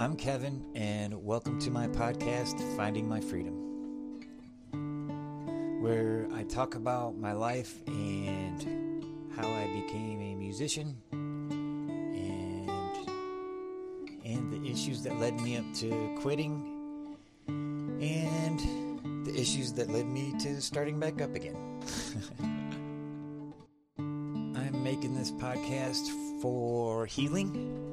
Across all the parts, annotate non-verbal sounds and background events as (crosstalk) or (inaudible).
I'm Kevin, and welcome to my podcast, Finding My Freedom, where I talk about my life and how I became a musician and and the issues that led me up to quitting and the issues that led me to starting back up again. (laughs) I'm making this podcast for healing.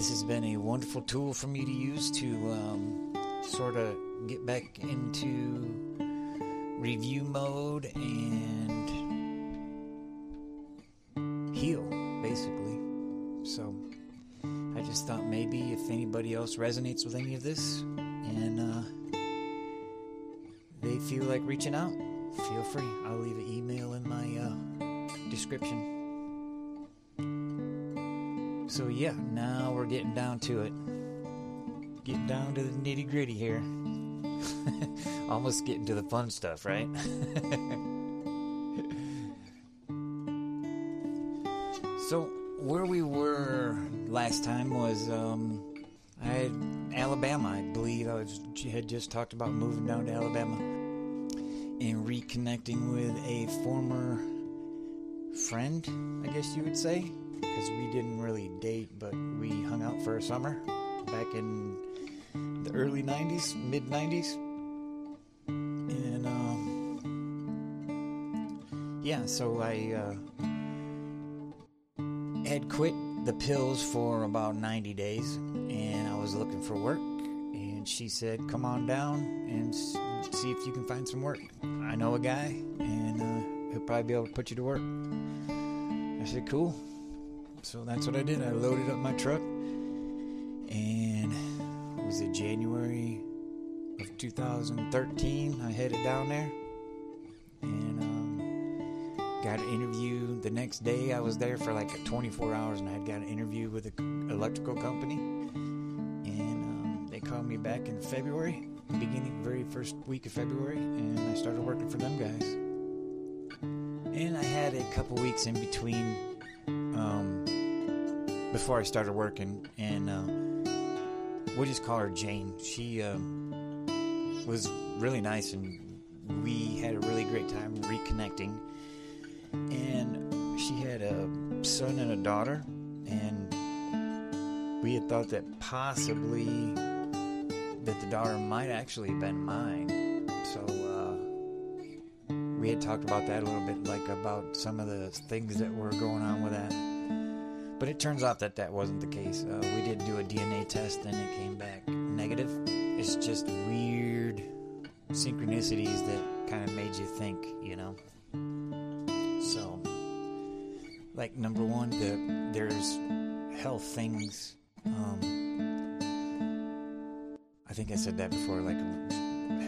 This has been a wonderful tool for me to use to um, sort of get back into review mode and heal, basically. So I just thought maybe if anybody else resonates with any of this and uh, they feel like reaching out, feel free. I'll leave an email in my uh, description. So, yeah, now we're getting down to it. Getting down to the nitty gritty here. (laughs) Almost getting to the fun stuff, right? (laughs) so, where we were last time was um, I had Alabama. I believe I was had just talked about moving down to Alabama and reconnecting with a former friend, I guess you would say, because we didn't really date, but we hung out for a summer back in the early 90s, mid 90s. And um, yeah, so I uh, had quit the pills for about 90 days and I was looking for work. And she said, Come on down and see if you can find some work. I know a guy and uh, he'll probably be able to put you to work. I said, Cool. So that's what I did. I loaded up my truck and it was it January of 2013. I headed down there and um, got an interview the next day. I was there for like 24 hours and I had got an interview with an electrical company. And um, they called me back in February, beginning very first week of February, and I started working for them guys. And I had a couple weeks in between um, before I started working, and uh, we'll just call her Jane. She um, was really nice, and we had a really great time reconnecting. And she had a son and a daughter, and we had thought that possibly that the daughter might actually have been mine. So uh, we had talked about that a little bit, like about some of the things that were going on with that. But it turns out that that wasn't the case. Uh, we did do a DNA test and it came back negative. It's just weird synchronicities that kind of made you think, you know. So, like number one, the, there's health things. Um, I think I said that before, like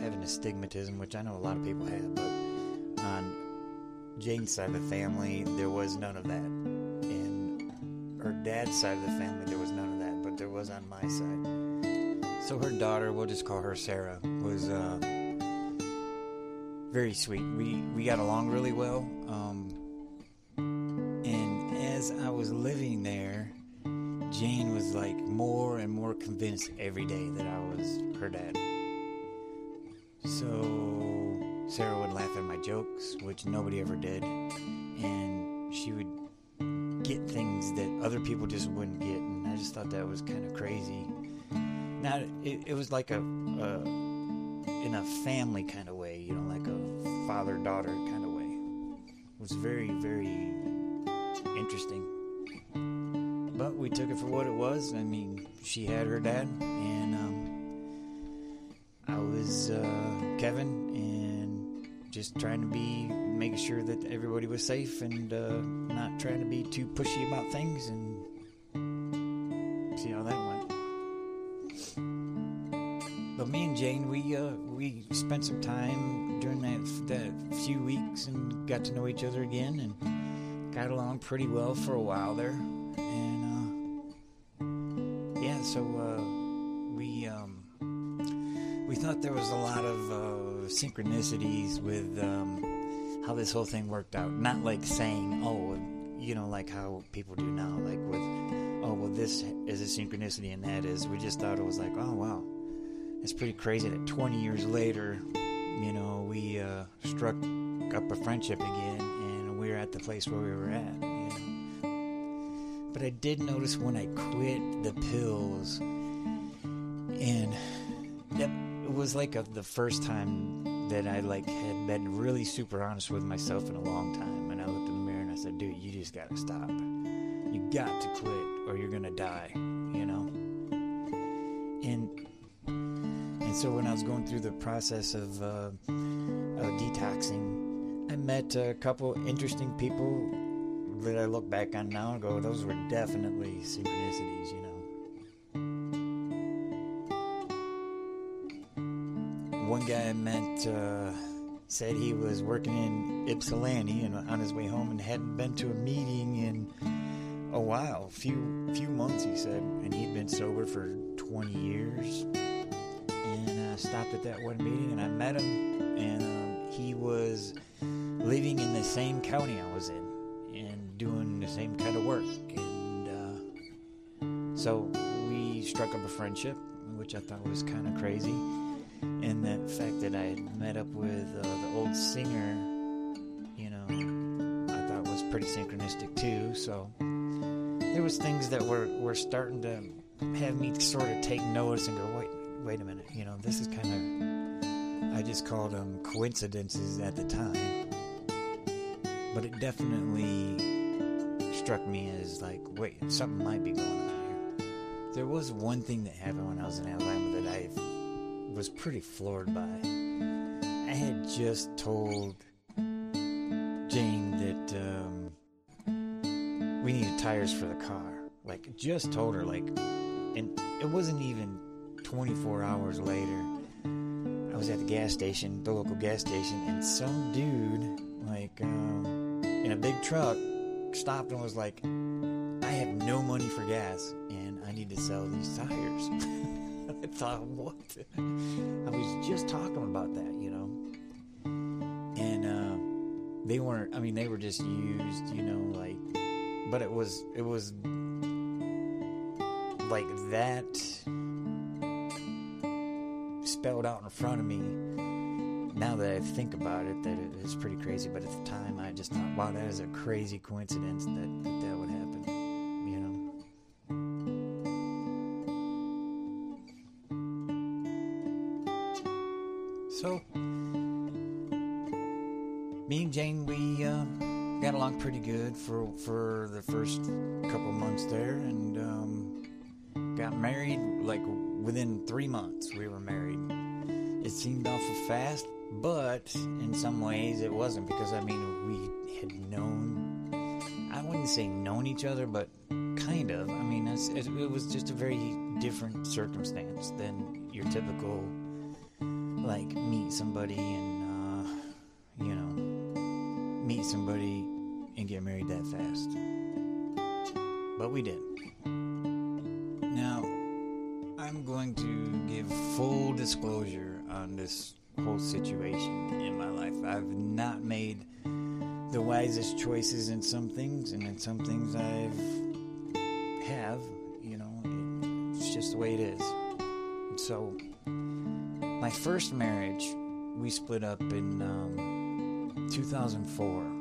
having astigmatism, which I know a lot of people have, but on Jane's side of the family, there was none of that. Her dad's side of the family, there was none of that, but there was on my side. So her daughter, we'll just call her Sarah, was uh, very sweet. We we got along really well. Um, and as I was living there, Jane was like more and more convinced every day that I was her dad. So Sarah would laugh at my jokes, which nobody ever did, and she would get things that other people just wouldn't get, and I just thought that was kind of crazy. Now it, it was like a, a in a family kind of way, you know, like a father daughter kind of way. It was very very interesting. But we took it for what it was. I mean, she had her dad, and um, I was uh, Kevin, just trying to be making sure that everybody was safe, and uh, not trying to be too pushy about things, and see how that went. But me and Jane, we uh, we spent some time during that that few weeks, and got to know each other again, and got along pretty well for a while there, and. Uh, yeah, so uh, we um, we thought there was a lot of uh, synchronicities with um, how this whole thing worked out. Not like saying, oh, you know, like how people do now, like with, oh, well, this is a synchronicity, and that is, we just thought it was like, oh wow, it's pretty crazy that 20 years later, you know, we uh, struck up a friendship again, and we're at the place where we were at. You know? But I did notice when I quit the pills, and was like a, the first time that I like had been really super honest with myself in a long time. And I looked in the mirror and I said, "Dude, you just gotta stop. You got to quit, or you're gonna die." You know. And and so when I was going through the process of, uh, of detoxing, I met a couple interesting people that I look back on now and go, "Those were definitely synchronicities," you know. Guy I met uh, said he was working in Ypsilanti and on his way home and hadn't been to a meeting in a while, few few months. He said, and he'd been sober for 20 years. And I stopped at that one meeting and I met him, and um, he was living in the same county I was in and doing the same kind of work. And uh, so we struck up a friendship, which I thought was kind of crazy and the fact that I had met up with uh, the old singer, you know, I thought was pretty synchronistic too. So there was things that were were starting to have me sort of take notice and go, wait, wait a minute, you know, this is kind of I just called them coincidences at the time, but it definitely struck me as like, wait, something might be going on here. There was one thing that happened when I was in Alabama that I was pretty floored by. I had just told Jane that um, we needed tires for the car. Like, just told her, like, and it wasn't even 24 hours later. I was at the gas station, the local gas station, and some dude, like, um, in a big truck, stopped and was like, I have no money for gas, and I need to sell these tires. (laughs) (laughs) I thought, what? I was just talking about that, you know. And uh, they weren't. I mean, they were just used, you know, like. But it was, it was like that spelled out in front of me. Now that I think about it, that it is pretty crazy. But at the time, I just thought, wow, that is a crazy coincidence that that, that would happen. For for the first couple months there, and um, got married like within three months. We were married. It seemed awful fast, but in some ways it wasn't because I mean we had known. I wouldn't say known each other, but kind of. I mean, it, it was just a very different circumstance than your typical like meet somebody and uh, you know meet somebody and get married that fast. But we did now i'm going to give full disclosure on this whole situation in my life. I've not made the wisest choices in some things and in some things i've have you know it's just the way it is. So my first marriage, we split up in um, 2004, and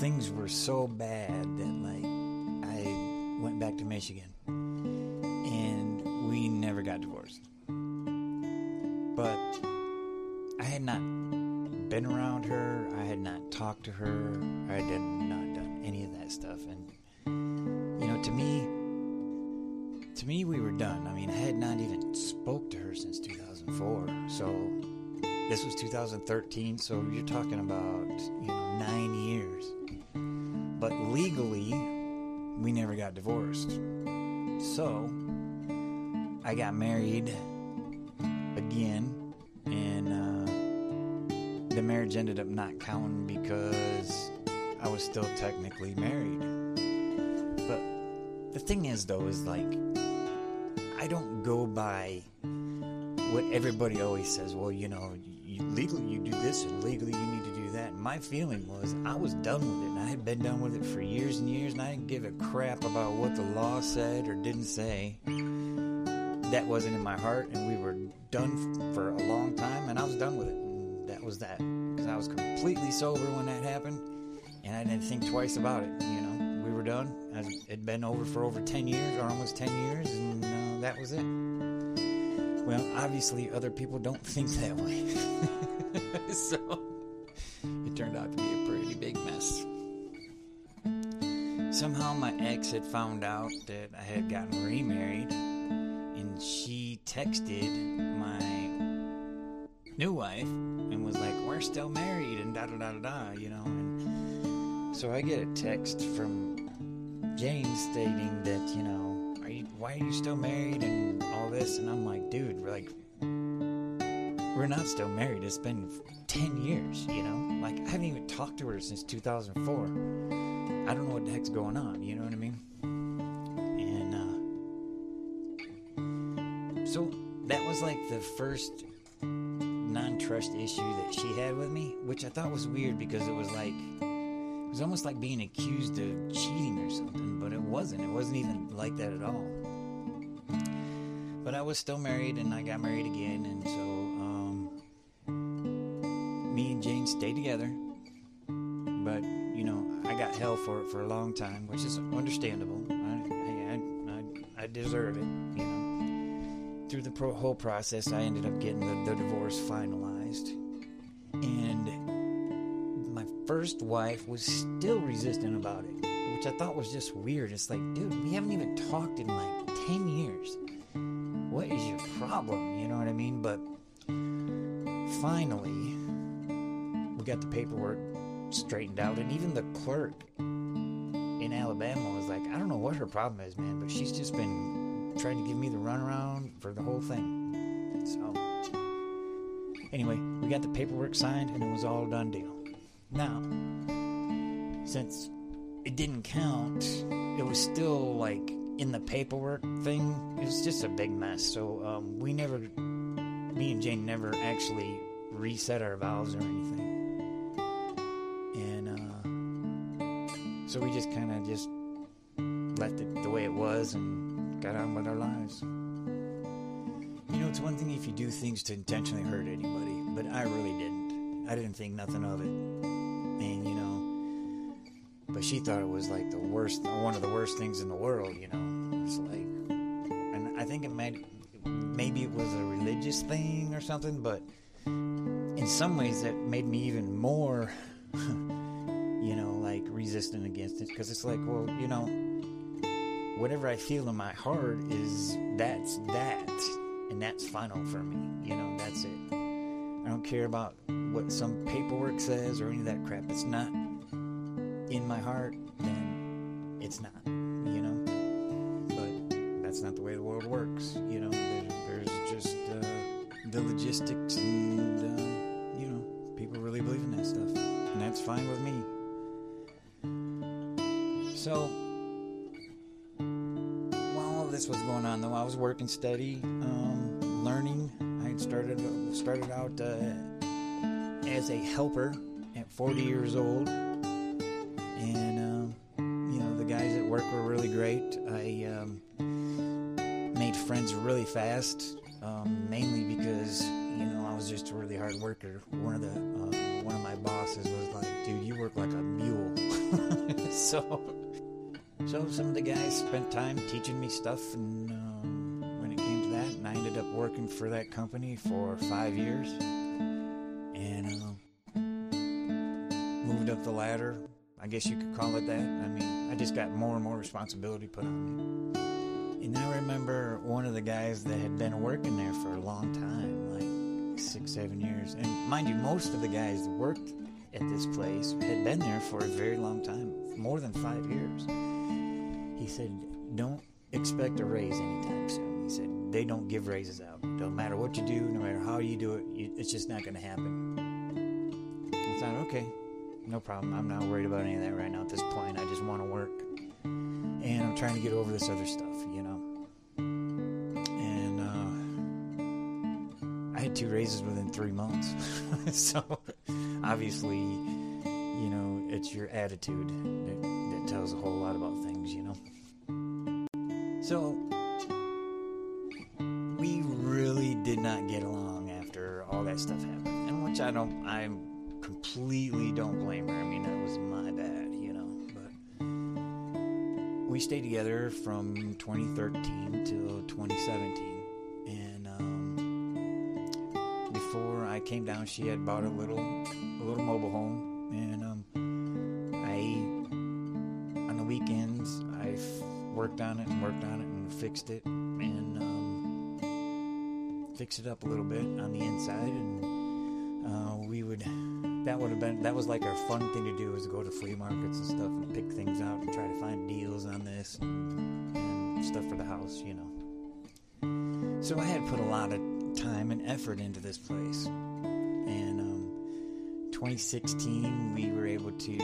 things were so bad that like I went back to Michigan, and we never got divorced. But I had not been around her. I had not talked to her. I had not done any of that stuff, and you know, to me to me, we were done. I mean, I had not even spoke to her since 2004. So this was 2013. So you're talking about you know nine years. But legally, we never got divorced. So I got married again, and uh, the marriage ended up not counting because I was still technically married. But the thing is, though, is like I don't go by what everybody always says. Well, you know, you, legally you do this, and legally you need to do that. And my feeling was I was done with it. And I had been done with it for years and years, and I didn't give a crap about what the law said or didn't say. That wasn't in my heart, and we were done for a long time, and I was done with it. And that was that. Because I was completely sober when that happened, and I didn't think twice about it. You know, we were done. It had been over for over 10 years, or almost 10 years, and uh, that was it. Well, obviously, other people don't think that way. (laughs) so, it turned out to be a pretty big mess. Somehow, my ex had found out that I had gotten remarried, and she texted my new wife and was like, We're still married, and da da da da you know. And so I get a text from Jane stating that, you know, why are you still married and this? And I'm like, dude, we're like, we're not still married. It's been 10 years, you know? Like, I haven't even talked to her since 2004. I don't know what the heck's going on, you know what I mean? And, uh, so that was like the first non trust issue that she had with me, which I thought was weird because it was like, it was almost like being accused of cheating or something, but it wasn't. It wasn't even like that at all. But I was still married, and I got married again, and so um, me and Jane stayed together. But you know, I got hell for it for a long time, which is understandable. I, I, I, I deserve it, you know. Through the pro- whole process, I ended up getting the, the divorce finalized, and my first wife was still resistant about it, which I thought was just weird. It's like, dude, we haven't even talked in like ten years what is your problem? You know what I mean? But finally, we got the paperwork straightened out, and even the clerk in Alabama was like, I don't know what her problem is, man, but she's just been trying to give me the runaround for the whole thing. So, anyway, we got the paperwork signed, and it was all done deal. Now, since it didn't count, it was still like in the paperwork thing, it was just a big mess. So um, we never, me and Jane never actually reset our vows or anything. And uh, so we just kind of just left it the way it was and got on with our lives. You know, it's one thing if you do things to intentionally hurt anybody, but I really didn't. I didn't think nothing of it. And, you know, but she thought it was like the worst, one of the worst things in the world, you know. It's like, and I think it might, maybe it was a religious thing or something, but in some ways that made me even more, (laughs) you know, like resistant against it because it's like, well, you know, whatever I feel in my heart is that's that, and that's final for me. You know, that's it. I don't care about what some paperwork says or any of that crap. It's not in my heart, then it's not, you know. But that's not the way the world works, you know. There, there's just uh, the logistics, and uh, you know, people really believe in that stuff, and that's fine with me. So, while all this was going on, though, I was working steady, um, learning. I had started started out uh, as a helper at 40 years old were really great. I um, made friends really fast, um, mainly because you know I was just a really hard worker. One of the uh, one of my bosses was like, "Dude, you work like a mule." (laughs) so, so some of the guys spent time teaching me stuff, and um, when it came to that, and I ended up working for that company for five years, and. Uh, moved up the ladder, I guess you could call it that. I mean, I just got more and more responsibility put on me. And I remember one of the guys that had been working there for a long time, like six, seven years. And mind you, most of the guys that worked at this place had been there for a very long time, more than five years. He said, Don't expect a raise anytime soon. He said, They don't give raises out. Don't matter what you do, no matter how you do it, you, it's just not going to happen. I thought, okay, no problem. I'm not worried about any of that right now at this point. I just want to work. And I'm trying to get over this other stuff, you know. And uh, I had two raises within three months. (laughs) so obviously, you know, it's your attitude that, that tells a whole lot about things, you know. So, we really did not get along after all that stuff happened, and which I don't, I completely don't blame her. I mean, that was my bad, you know. But we stayed together from 2013 till 2017, and um, before I came down, she had bought a little, a little mobile home, and um, I, on the weekends, I worked on it and worked on it and fixed it and um, fixed it up a little bit on the inside and uh, we would that would have been that was like our fun thing to do was go to flea markets and stuff and pick things out and try to find deals on this and, and stuff for the house you know. So i had put a lot of time and effort into this place. And um, 2016 we were able to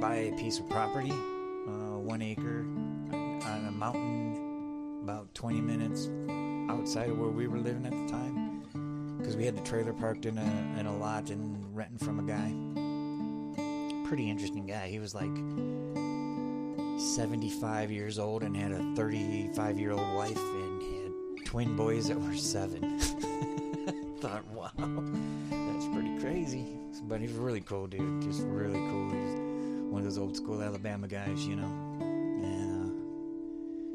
buy a piece of property uh, one acre on a mountain about 20 minutes outside of where we were living at the time because we had the trailer parked in a, in a lot and renting from a guy. Pretty interesting guy. He was like 75 years old and had a 35 year old wife and had twin boys that were seven. (laughs) Thought wow that's pretty crazy. But he's a really cool dude. Just really cool. He's one of those old school alabama guys you know? And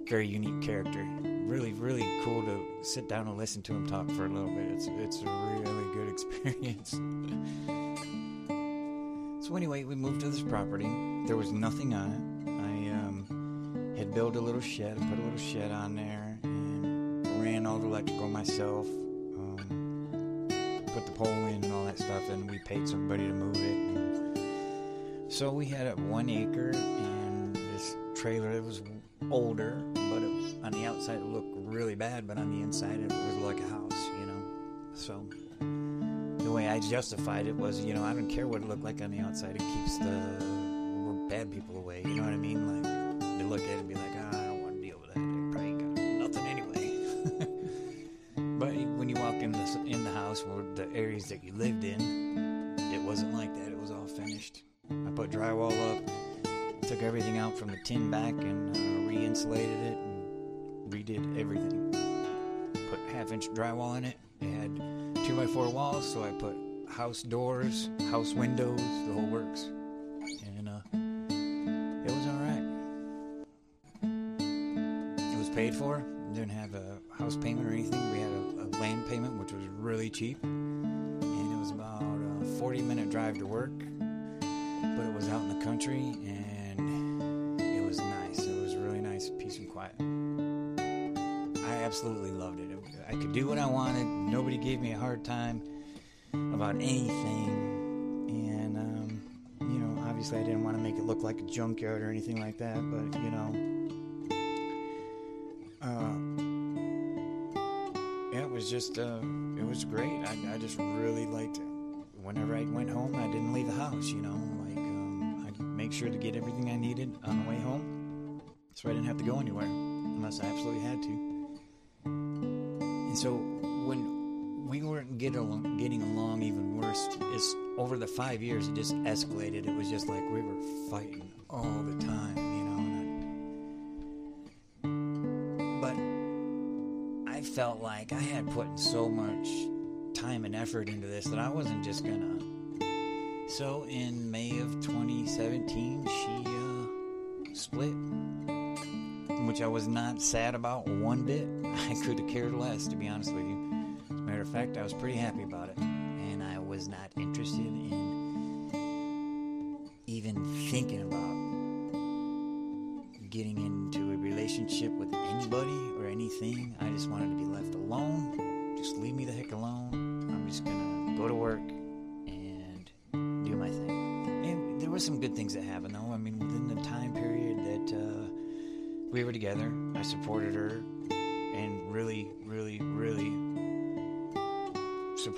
uh, very unique character really really cool to sit down and listen to him talk for a little bit. It's it's a really good (laughs) experience. So anyway we moved to this property. There was nothing on it. I um, had built a little shed and put a little shed on there and ran all the electrical myself um, put the pole in and all that stuff and we paid somebody to move it. And so we had a one acre and this trailer that was older on the outside it looked really bad but on the inside it was like a house you know? So the way i justified it was you know i don't care what it looked like on the outside it keeps the bad people away you know what i mean? Like they look at it and be like ah, i don't want to deal with that probably got nothing anyway. (laughs) But when you walk in the, in the house or the areas that you lived in it wasn't like that it was all finished. I put drywall up took everything out from the tin back and uh, re-insulated it redid everything. Put half inch drywall in it. It had two by four walls so i put house doors house windows the whole works hard time about anything. And um, you know obviously i didn't want to make it look like a junkyard or anything like that but you know uh, it was just uh, it was great. I, I just really liked it. Whenever i went home i didn't leave the house you know like um, i'd make sure to get everything i needed on the way home so i didn't have to go anywhere unless i absolutely had to. And so we weren't get along, getting along even worse. It's over the five years it just escalated. It was just like we were fighting all the time you know I, but i felt like i had put so much time and effort into this that i wasn't just gonna. So in may of 2017 she uh, split which i was not sad about one bit. (laughs) I could have cared less to be honest with you matter of fact i was pretty happy about it. And i was not interested in even thinking about getting into a relationship with anybody or anything. I just wanted to be left alone. Just leave me the heck alone. I'm just gonna go to work and do my thing. And there were some good things that happened though. I mean within the time period that uh, we were together i supported her and really really really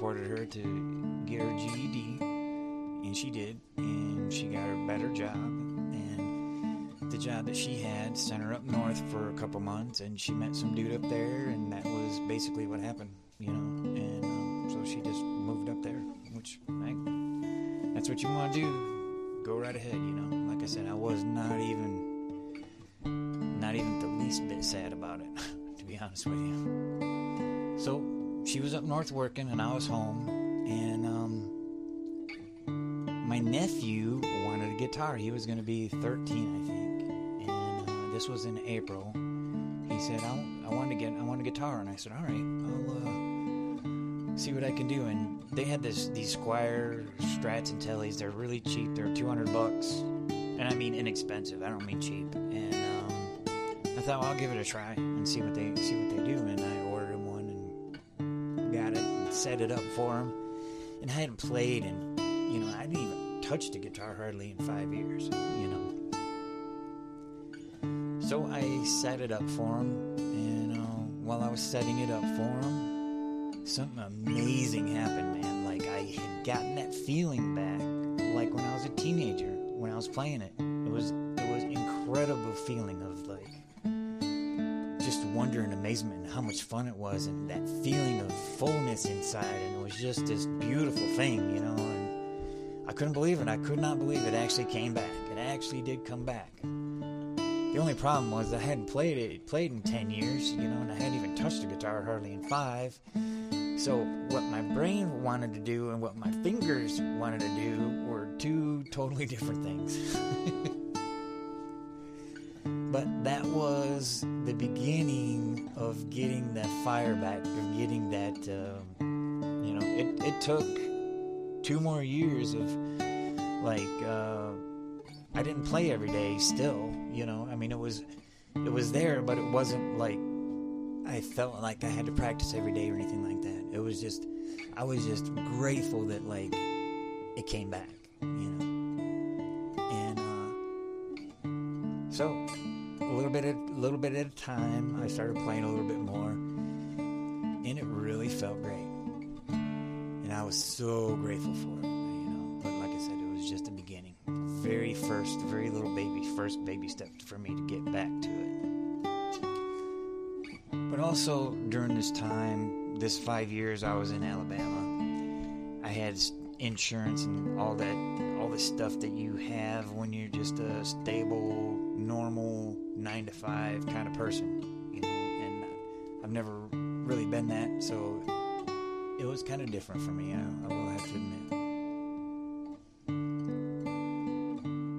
supported her to get her GED, and she did, and she got her better job, and the job that she had sent her up north for a couple months, and she met some dude up there, and that was basically what happened, you know, and um, so she just moved up there, which I, that's what you want to do. Go right ahead, you know. Like I said, I was not even, not even the least bit sad about it, (laughs) to be honest with you. So she was up north working, and I was home, and um, my nephew wanted a guitar. He was going to be 13, I think, and uh, this was in April. He said, I, I want to get, I want a guitar," and I said, "All right, I'll." Uh, see what I can do. And they had this these Squier Strats and Tellys. They're really cheap. They're 200 bucks, and I mean inexpensive. I don't mean cheap. And um, I thought well, I'll give it a try and see what they see what they do. And I set it up for him. And I hadn't played, and you know I didn't even touch the guitar hardly in five years. You know. So I set it up for him, and uh, while I was setting it up for him, something amazing happened, man. Like I had gotten that feeling back, like when I was a teenager, when I was playing it. It was it was incredible feeling of like just wonder and amazement and how much fun it was, and that feeling of fullness inside, and it was just this beautiful thing, you know. And I couldn't believe it. I could not believe it actually came back. It actually did come back. The only problem was I hadn't played it played in ten years, you know, and I hadn't even touched a guitar hardly in five. So, what my brain wanted to do and what my fingers wanted to do were two totally (laughs) different things. (laughs) but that was the beginning of getting that fire back, of getting that, uh, you know, it, it took two more years of like, uh, I didn't play every day still, you know, I mean, it was, it was there, but it wasn't like I felt like I had to practice every day or anything like that. It was just, I was just grateful that like it came back, you know. And uh, so, little bit, at, a little bit at a time, I started playing a little bit more, and it really felt great. And I was so grateful for it, you know. But like I said, it was just the beginning, very first, very little baby, first baby step for me to get back to it. But also during this time, this five years I was in Alabama, I had insurance and all that, all the stuff that you have when you're just a stable, normal nine to five kind of person, you know. And I've never really been that, so it was kind of different for me. I, will have to admit.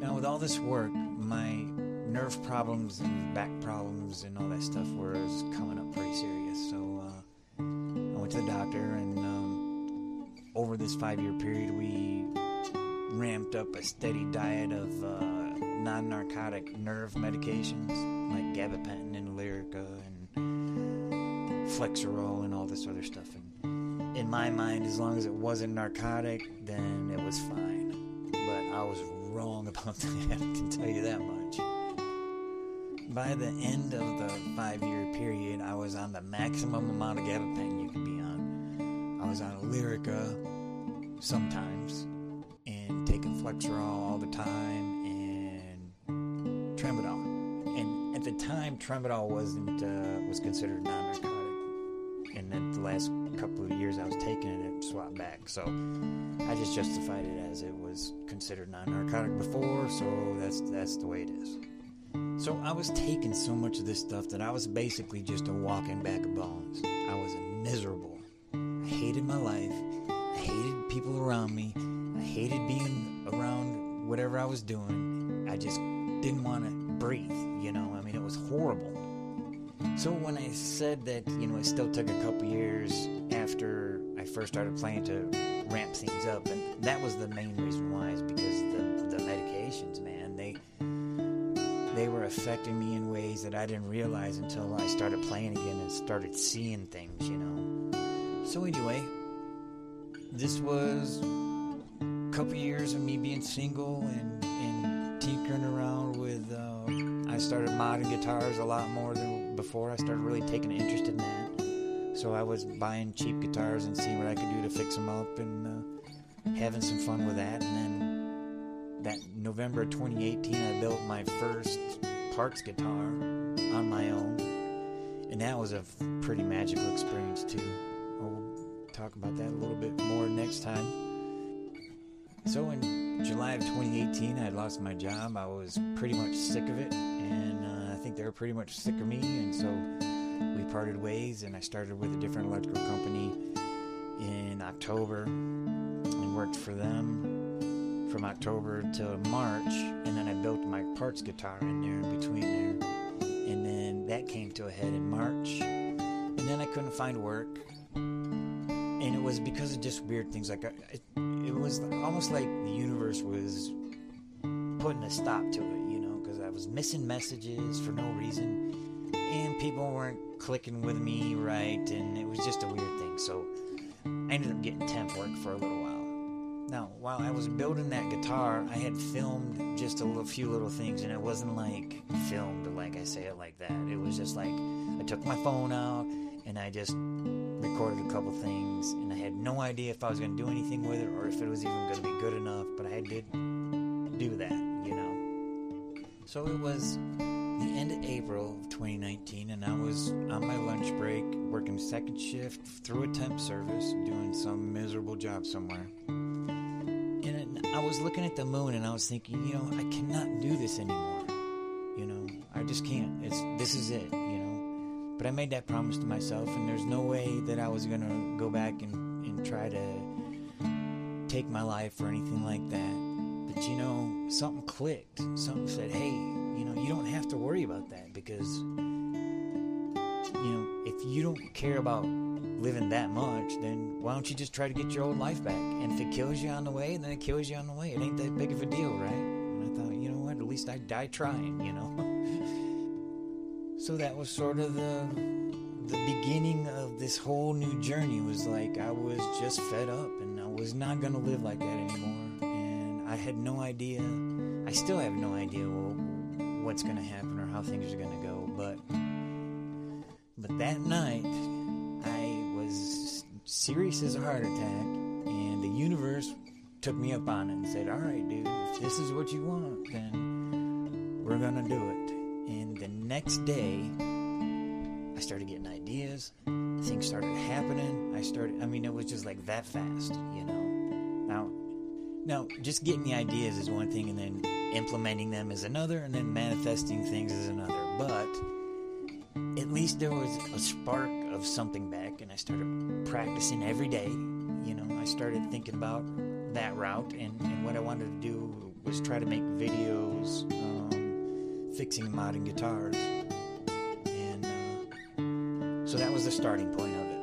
Now, with all this work, my nerve problems and back problems and all that stuff was coming up pretty serious. So uh, I went to the doctor, and um, over this five year period, we ramped up a steady diet of uh, non narcotic nerve medications like gabapentin and Lyrica and Flexeril and all this other stuff. And in my mind, as long as it wasn't narcotic, then it was fine. But I was wrong (laughs) about that, I can tell you that much by the end of the five year period, I was on the maximum amount of gabapentin you could be on. I was on Lyrica sometimes, and taking Flexeril all the time, Tramadol. And at the time, Tramadol wasn't uh, was considered non-narcotic. And then the last couple of years I was taking it, it swapped back. So I just justified it as it was considered non-narcotic before. So that's that's the way it is. So I was taking so much of this stuff that I was basically just a walking bag of bones. I was miserable. I hated my life. I hated people around me. I hated being around whatever I was doing. I just didn't want to breathe, you know? I mean, it was horrible. So when I said that, you know, it still took a couple years after I first started playing to ramp things up, and that was the main reason why is because the the medications, man, they they were affecting me in ways that I didn't realize until I started playing again and started seeing things, you know. So anyway, this was a couple years of me being single and, and tinkering around I started modding guitars a lot more than before. I started really taking an interest in that. So I was buying cheap guitars and seeing what I could do to fix them up and uh, having some fun with that. And then that November 2018, I built my first parts guitar on my own, and that was a pretty magical experience too. We'll talk about that a little bit more next time. So in July of 2018, I had lost my job. I was pretty much sick of it, and uh, I think they were pretty much sick of me, and so we parted ways, and I started with a different electrical company in October and worked for them from October to March, and then I built my parts guitar in there in between there, and then that came to a head in March, and then I couldn't find work, and it was because of just weird things like uh, it, it was almost like the universe was putting a stop to it, you know, because I was missing messages for no reason, and people weren't clicking with me right, and it was just a weird thing. So I ended up getting temp work for a little while. Now, while I was building that guitar, I had filmed just a little, few little things, and it wasn't like filmed like I say it like that. It was just like I took my phone out and I just recorded a couple things, and I had no idea if I was going to do anything with it or if it was even going to be good enough. But I did do that, you know. So it was the end of April of 2019, and I was on my lunch break working second shift through a temp service, doing some miserable job somewhere. And I was looking at the moon, and I was thinking, you know, I cannot do this anymore. You know, I just can't. It's this is it. But I made that promise to myself, and there's no way that I was gonna go back and, and try to take my life or anything like that. But you know, something clicked. Something said, "Hey, you know, you don't have to worry about that because you know, if you don't care about living that much, then why don't you just try to get your old life back? And if it kills you on the way, then it kills you on the way. It ain't that big of a deal, right?" And I thought, you know what? At least I die trying. You know. (laughs) so that was sort of the the beginning of this whole new journey was like I was just fed up and I was not going to live like that anymore. And I had no idea I still have no idea what's going to happen or how things are going to go but but that night I was serious as a heart attack and the universe took me up on it and said all right dude if this is what you want then we're going to do it next day I started getting ideas. Things started happening. I started, I mean, it was just like that fast, you know? Now, now, just getting the ideas is one thing, and then implementing them is another, and then manifesting things is another. But at least there was a spark of something back, and I started practicing every day. You know, I started thinking about that route, and, and what I wanted to do was try to make videos um, fixing modern guitars. And uh, so that was the starting point of it.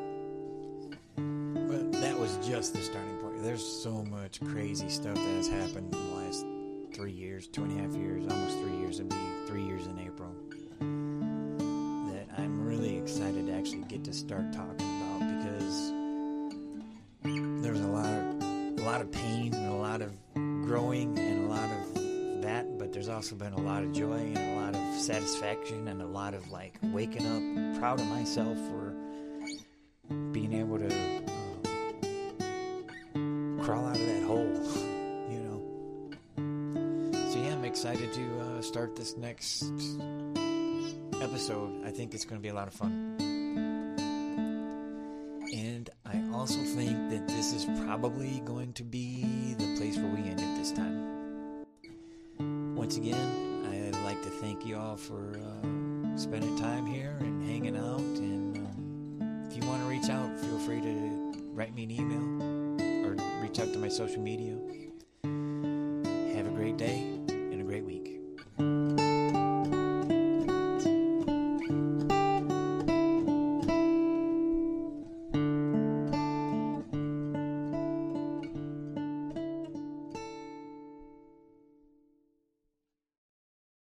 But that was just the starting point. There's so much crazy stuff that has happened in the last three years, two and a half years, almost three years. It'll be three years in April. That I'm really excited to actually get to start talking satisfaction and a lot of like waking up proud of myself for being able to uh, crawl out of that hole, (laughs) you know. So yeah, I'm excited to uh, start this next episode. I think it's going to be a lot of fun. And I also think that this is probably going to be the place where we end it this time. Once again, like to thank you all for uh, spending time here and hanging out. And um, if you want to reach out, feel free to write me an email or reach out to my social media. Have a great day.